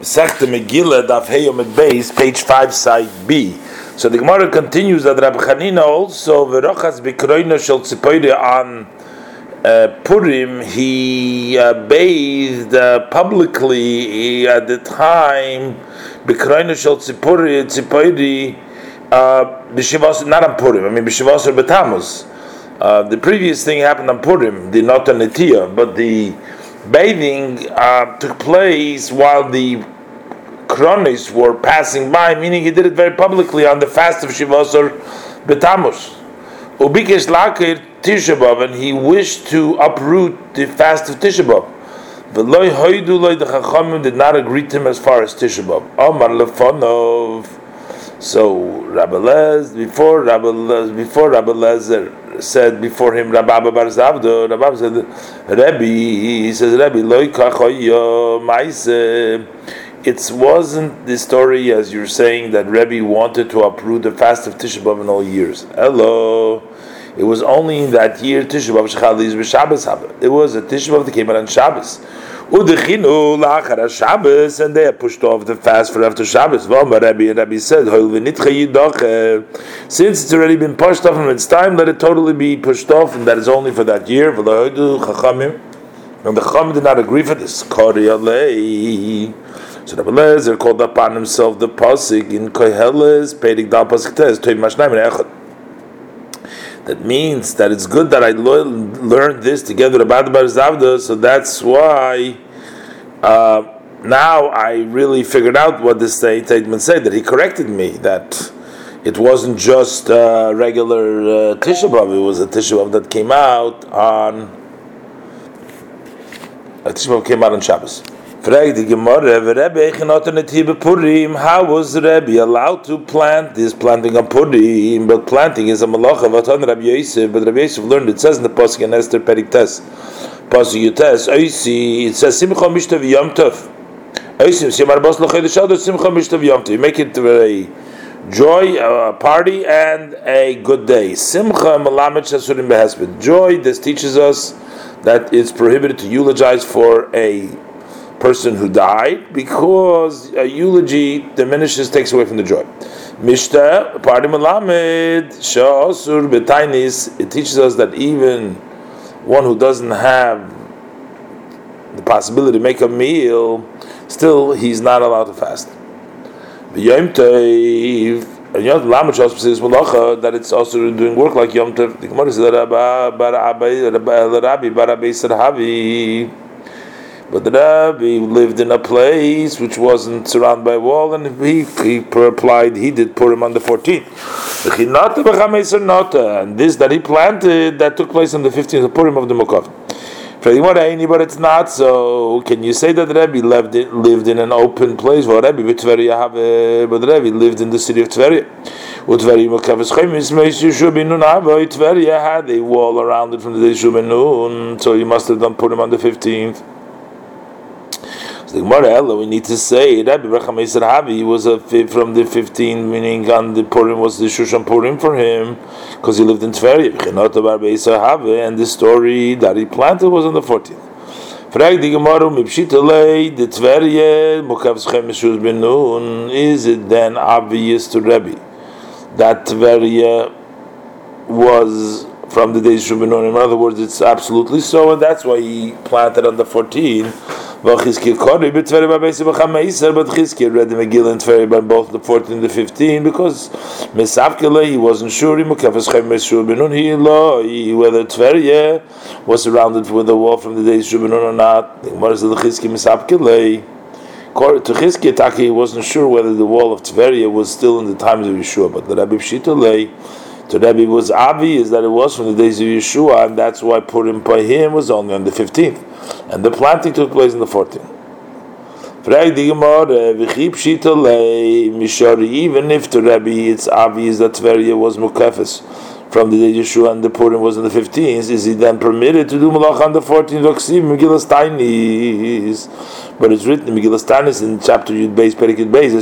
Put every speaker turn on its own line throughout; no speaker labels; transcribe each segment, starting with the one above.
Sechta Megillah, Daf Heyom base, page 5, side B. So the Gemara continues that Rabbi Chanina also, Verochas Bikroina Shel Tzipoide on uh, Purim, he uh, bathed uh, publicly at the time, Bikroina Shel Tzipoide, uh, not on Purim, I mean B'Shivasar B'Tamuz. Uh, the previous thing happened on Purim, the not on Netiyah, but the bathing uh, took place while the Kronis were passing by, meaning he did it very publicly on the fast of Shivasar Betamus. Ubikesh Lakir Tishabov, and he wished to uproot the fast of Tishabov. The loy hoidu loy the chachamim did not agree to him as far as Tishabov. Omar lefonov. So Rabbi Lez before Rabbi Lez, before Rabbi Lezer said before him Rabbi Bar Zavdo. Rabbi said Rabbi he says Rabbi loy it wasn't the story as you're saying that Rebbe wanted to uproot the fast of Tisha B'av in all years. Hello. It was only in that year Tisha B'av Shechaliz B'Shabbos It was a Tisha B'av that came out on Shabbos. Udechinu lachar Shabbos, and they pushed off the fast for after Shabbos. V'amar Rebbe and Rebbe said, Since it's already been pushed off and it's time, let it totally be pushed off, and that is only for that year. Chachamim, and the Chachamim did not agree for this. Kori so Rabbi Lezer called upon himself the pasuk in Koheles, Pedig Dal Pasuk. That means that it's good that I learned this together about the Bar Zavda, so that's why uh, now I really figured out what this statement said, that he corrected me, that it wasn't just a regular uh, Tisha B'Av, it was a Tisha B'Av that came out on a Tisha B'Av came out on Shabbos. Purim, how was Rebbe allowed to plant this planting on Purim? But planting is a malacha, Rabbi but Rabbi Yosef learned, it says in the Pasuk in Esther Perik Tes, Pasuk Yutes, Oisi, it says Simcha Mishtav Yom Tov. Oisi, Simar Bos Lochei Shadot, Simcha Mishtav Yom Tov. You make it a joy, a party, and a good day. Simcha Malamet Shasurim Behesped. Joy, this teaches us that it's prohibited to eulogize for a person who died because a eulogy diminishes, takes away from the joy. Mishta, Pardim Alamed, Sha'asur Betainis, it teaches us that even one who doesn't have the possibility to make a meal, still he's not allowed to fast. That it's also doing work like Yom Tov. The Gemara says Rabbi Barabi Sarhavi. But the Rabbi lived in a place which wasn't surrounded by a wall, and he, he replied he did put him on the 14th. And this that he planted, that took place on the 15th of Purim of the Mukov. But it's not so. Can you say that Rebbe lived in, lived in an open place? Well, Rebbe, uh, but the Rebbe lived in the city of Tveria. Ah, Tveria had a wall around it from the day Shumenun, so you must have done put him on the 15th Gemara we need to say Rabbi Rachamei Havi was a from the 15, meaning on the Purim was the Shushan Purim for him because he lived in Tveria. And the story that he planted was on the 14th. Frag the Gemara, Mipshitale, the Tveria, Mukav Schemeshuz Ben Nun, is it then obvious to Rabbi that Tveria was from the days of Shubinun? In other words, it's absolutely so, and that's why he planted on the 14th but Chizkiah read the Megillah and Tveri by both the 14 and the 15 because Mesavkele he wasn't sure he whether Tveri was surrounded with a wall from the days Shubinun or not. What is the Chizkiah Mesavkele? To Chizkiah Taki he wasn't sure whether the wall of Tveria was still in the times of Yeshua, but the Rabbi Pshita to it was obvious that it was from the days of Yeshua, and that's why Purim by him was only on the 15th. And the planting took place in the 14th. Even if to Rabbi it's obvious that Tveria was Mukafis from the day Yeshua and the Purim was on the 15th, is he then permitted to do Malach on the 14th? Megillas Tainis. But it's written in Megillas Tainis in chapter Yud Beis, Perikid Beis.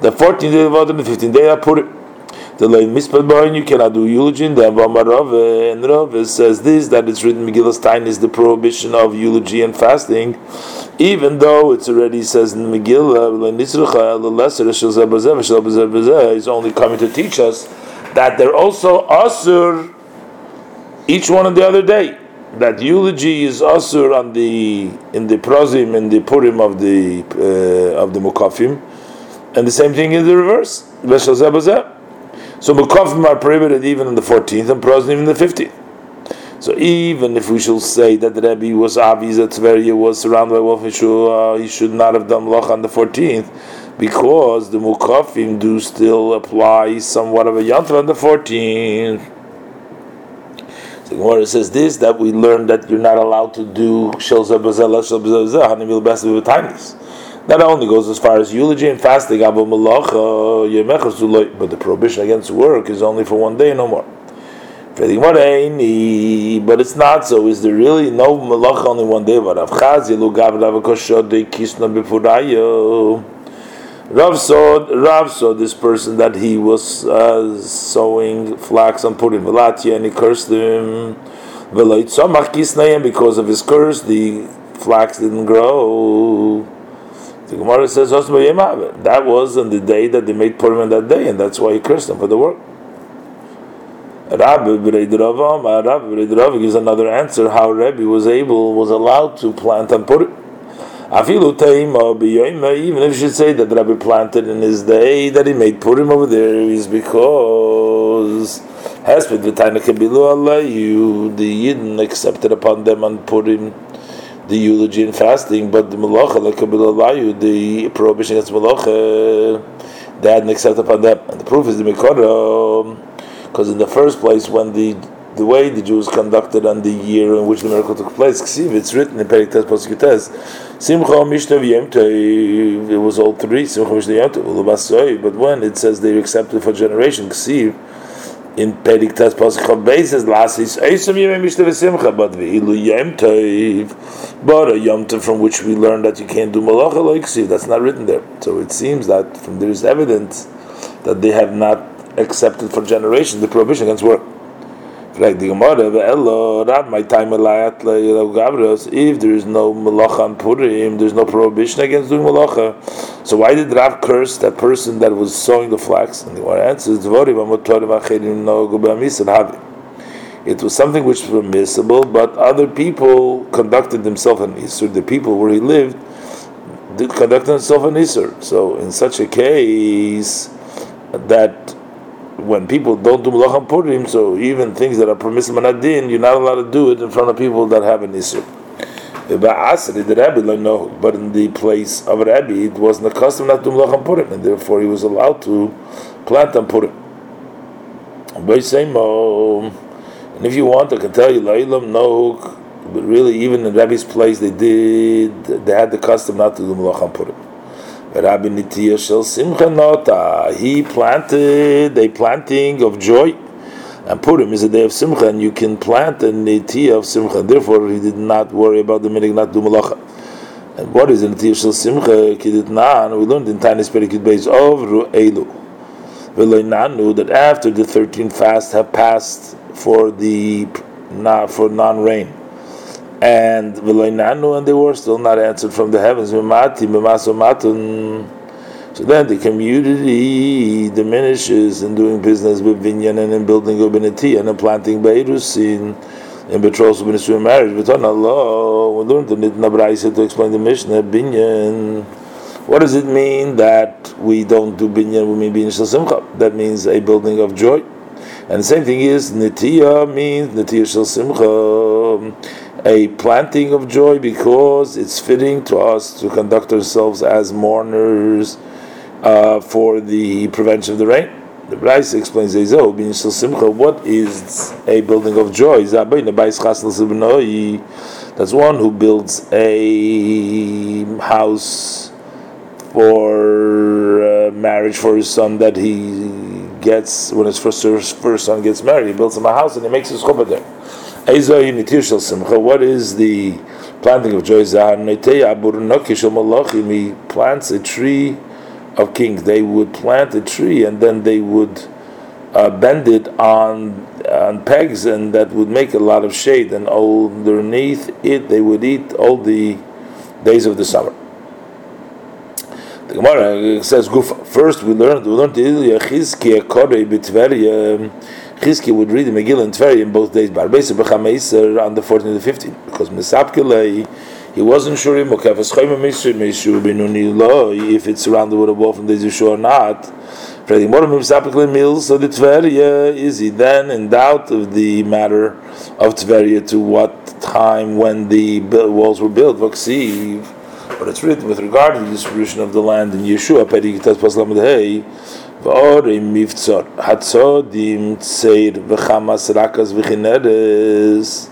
The 14th day of Adar, the 15th day of Purim. The lane mispad behind you cannot do eulogy. The Then Rav and Rav says this that it's written Megillah Stein is the prohibition of eulogy and fasting, even though it's already says in the Megillah is only coming to teach us that they're also asur each one on the other day. That eulogy is asur on the in the prozim in the purim of the uh, of the mukafim, and the same thing in the reverse. So Mukafim are prohibited even on the 14th and Prozim even the 15th. So even if we shall say that the Rebbe was obvious that Tveria was surrounded by wolf uh, he should not have done Loch on the 14th because the Mukafim do still apply somewhat of a Yantra on the 14th. So Gemara says this that we learned that you're not allowed to do Shel Zebazela, Shel Zebazela, Hanimil timeless. That only goes as far as eulogy and fasting, but the prohibition against work is only for one day, no more. But it's not so. Is there really no malacha only one day? But Rav saw, Rav saw this person that he was uh, sowing flax and putting velatia, and he cursed him. Because of his curse, the flax didn't grow. The Gemara says that was on the day that they made Purim on that day, and that's why he cursed them for the work. Rabbi Rabbi gives another answer how Rabbi was able, was allowed to plant on Purim. Even if you should say that Rabbi planted in his day that he made Purim over there is because has Hesped v'Taina Kabilu you the Yidden accepted upon them on Purim the eulogy and fasting, but the malacha, the prohibition against malacha, they hadn't accepted upon them. And the proof is the mikora, because in the first place, when the the way the Jews conducted on the year in which the miracle took place, it's written in Perik Tes Simcha Mishtav Yom it was all three, Simcha Mishtav Yom but when it says they accepted for generation, Ksiv, in Perik Tas Pasuk basis lasis Eisam Yemei Mishtav Simcha, but Ve'ilu Yom Tov, but a Yom Tov from which we learn that you can't do Malacha see, that's not written there. So it seems that from there is evidence that they have not accepted for generations the prohibition against work. Like the Gemara, my time if there is no malacha on Purim, there's no prohibition against doing malacha. So why did Rav curse that person that was sowing the flax? And the Gemara answers, it was something which was permissible, but other people conducted themselves an Isur. The people where he lived did conduct themselves an Isur. So in such a case, that when people don't do Malacham Purim, so even things that are permissible in Adin, you're not allowed to do it in front of people that have an Isur. But in the place of Rabbi, it wasn't a custom not to do Malacham Purim, and therefore he was allowed to plant on Purim. And if you want, I can tell you, La'ilam but really, even in Rabbi's place, they did, they had the custom not to do Malacham Purim. Rabbi Nitya Shel Simcha Nota. He planted a planting of joy. And Purim is a day of Simcha, and you can plant a Nitya of Simcha. Therefore, he did not worry about the minig not do malacha. And what is a Nitya Shel Simcha? Kiditnan. We learned in Tanis Perikid Beis of Ru'elu. Nanu that after the 13 fasts have passed for the for non-rain and and they were still not answered from the heavens. So then the community diminishes in doing business with vinyan and in building ubinati and in planting beirusin in betrothal ubinati marriage. But on Allah, we learned the Nitna Braisa to explain the Mishnah binyan. What does it mean that we don't do binyan? We mean binyan simcha. That means a building of joy. And the same thing is nitiya means nitiya shel simcha a planting of joy because it's fitting to us to conduct ourselves as mourners uh, for the prevention of the rain. The Bryce explains so simple. what is a building of joy? That's one who builds a house for uh, marriage for his son that he gets when his first, first son gets married. He builds him a house and he makes his chuppah there. What is the planting of joy? He plants a tree of kings. They would plant a tree and then they would uh, bend it on on pegs, and that would make a lot of shade. And underneath it, they would eat all the days of the summer. The Gemara says, First, we learned we learned Chizki would read the Megillah in Tveria in both days. Barbeisa B'Chameiser on the 14th and the 15th, because Misapkelei. He wasn't sure if it's surrounded with a wall from the Yeshua or not. So the Tveria, is he then in doubt of the matter of Tveria to what time when the walls were built? But it's written with regard to the distribution of the land in Yeshua, V'ore Mivtzor, Hatzodim Tseir V'chamas Rakas V'chineres,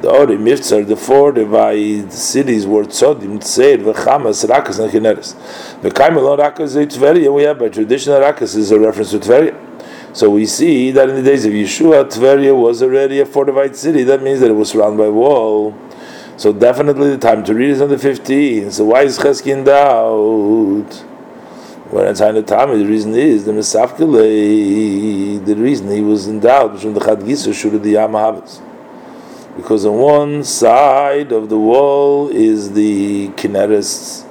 the Ori Mivtzar, the four divided cities were Tzodim, Tseir, V'chamas, Rakas, and Chineres. The Kaimelon Rakas is Tveria, we have by traditional Rakas is a reference to Tveria. So we see that in the days of Yeshua, Tveria was already a fortified city. That means that it was surrounded by wall. So definitely the time to read is on the 15th. So why is Chesky in doubt? When it's on the reason is the Mesafkele, the reason he was in doubt, from the Chad Gisu, should the Yamahavas because on one side of the wall is the Kineres,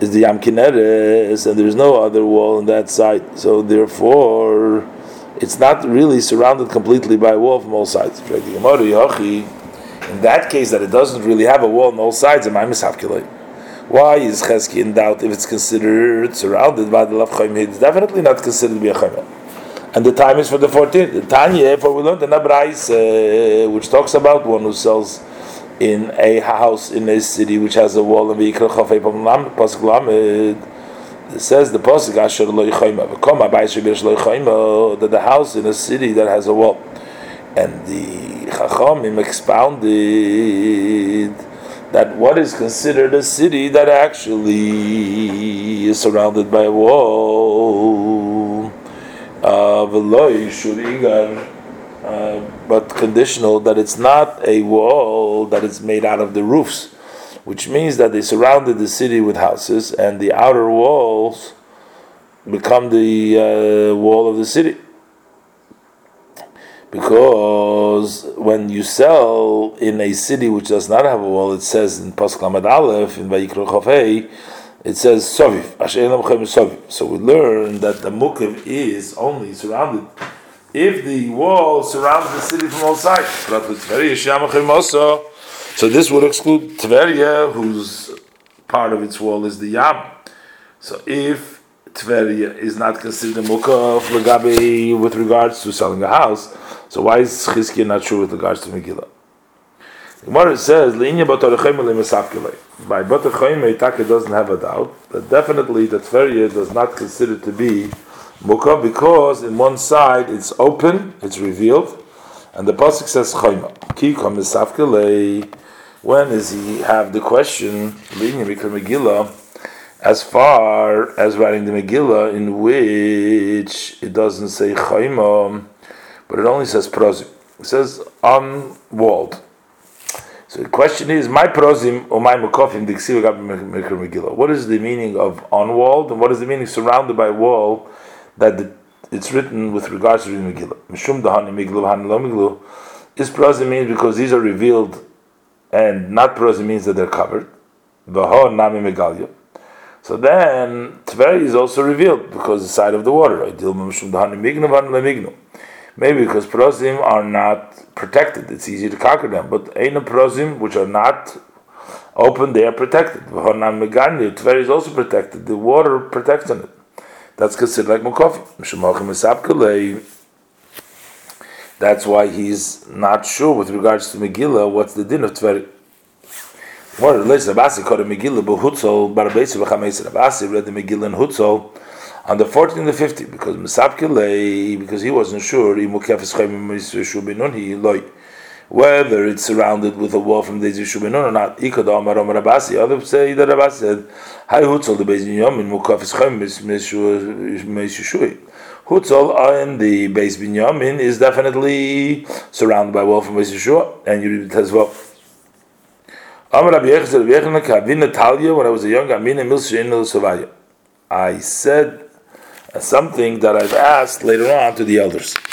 is the Yam Kineres, and there's no other wall on that side. So therefore, it's not really surrounded completely by a wall from all sides. In that case, that it doesn't really have a wall on all sides, why is Chesky in doubt if it's considered surrounded by the Lav It's definitely not considered to be a Chayim and the time is for the 14th. The Tanya, for we learned in Abrais, uh, which talks about one who sells in a house in a city which has a wall and vehicle chafei pasuk lamed. It says the pasuk asher lo yichayma v'kom abayis shebir lo yichayma that the house in a city that has a wall, and the chachamim expounded that what is considered a city that actually is surrounded by a wall uh, but conditional that it's not a wall that is made out of the roofs, which means that they surrounded the city with houses, and the outer walls become the uh, wall of the city. Because when you sell in a city which does not have a wall, it says in Pasuk Aleph in Vayikra Chafei it says Soviv, Soviv. So we learn that the Mukiv is only surrounded if the wall surrounds the city from all sides. So this would exclude Tveria, whose part of its wall is the Yam. So if Tveria is not considered a Mukav with regards to selling a house, so why is Chizkiah not true with regards to Megillah? Gemara says, "Leinya batarachayim le'mesafkilei." By batarachayim, Taka doesn't have a doubt that definitely the Tveria does not consider to be mukah because in one side it's open, it's revealed, and the pasuk says chayma. Ki mesafkilei. When does he have the question? Leinya mikra Megillah. As far as writing the Megillah, in which it doesn't say chayma, but it only says prozim. It says unwalled. So the question is, my prosim or my mukofim Megillah. What is the meaning of on walled and what is the meaning surrounded by wall that the, it's written with regards to the Megillah? Mishum dahani Megillah hani lo. Is prosim means because these are revealed, and not prosim means that they're covered. V'ho nami megalya. So then Tveri is also revealed because the side of the water. Maybe because prosim are not protected, it's easy to conquer them. But Eina prosim, which are not open, they are protected. Tver is also protected. The water protects on it. That's considered like Mukofi. That's why he's not sure with regards to Megillah what's the din of Tver. What relates to Abasi called Megillah, but Hutzol, Barabesi, Abasi read the Megillah in Hutzol on the 14th and the 15th, because Mesapkele, because he wasn't sure, whether it's surrounded with a wall from the Yishubinun or not. Others say that Rabasi said, Hi Hutzol, the and the Beis Binyamin is definitely surrounded by wall from Beis Yeshua, and you read it as well. When I was a young Amina I said something that I've asked later on to the elders.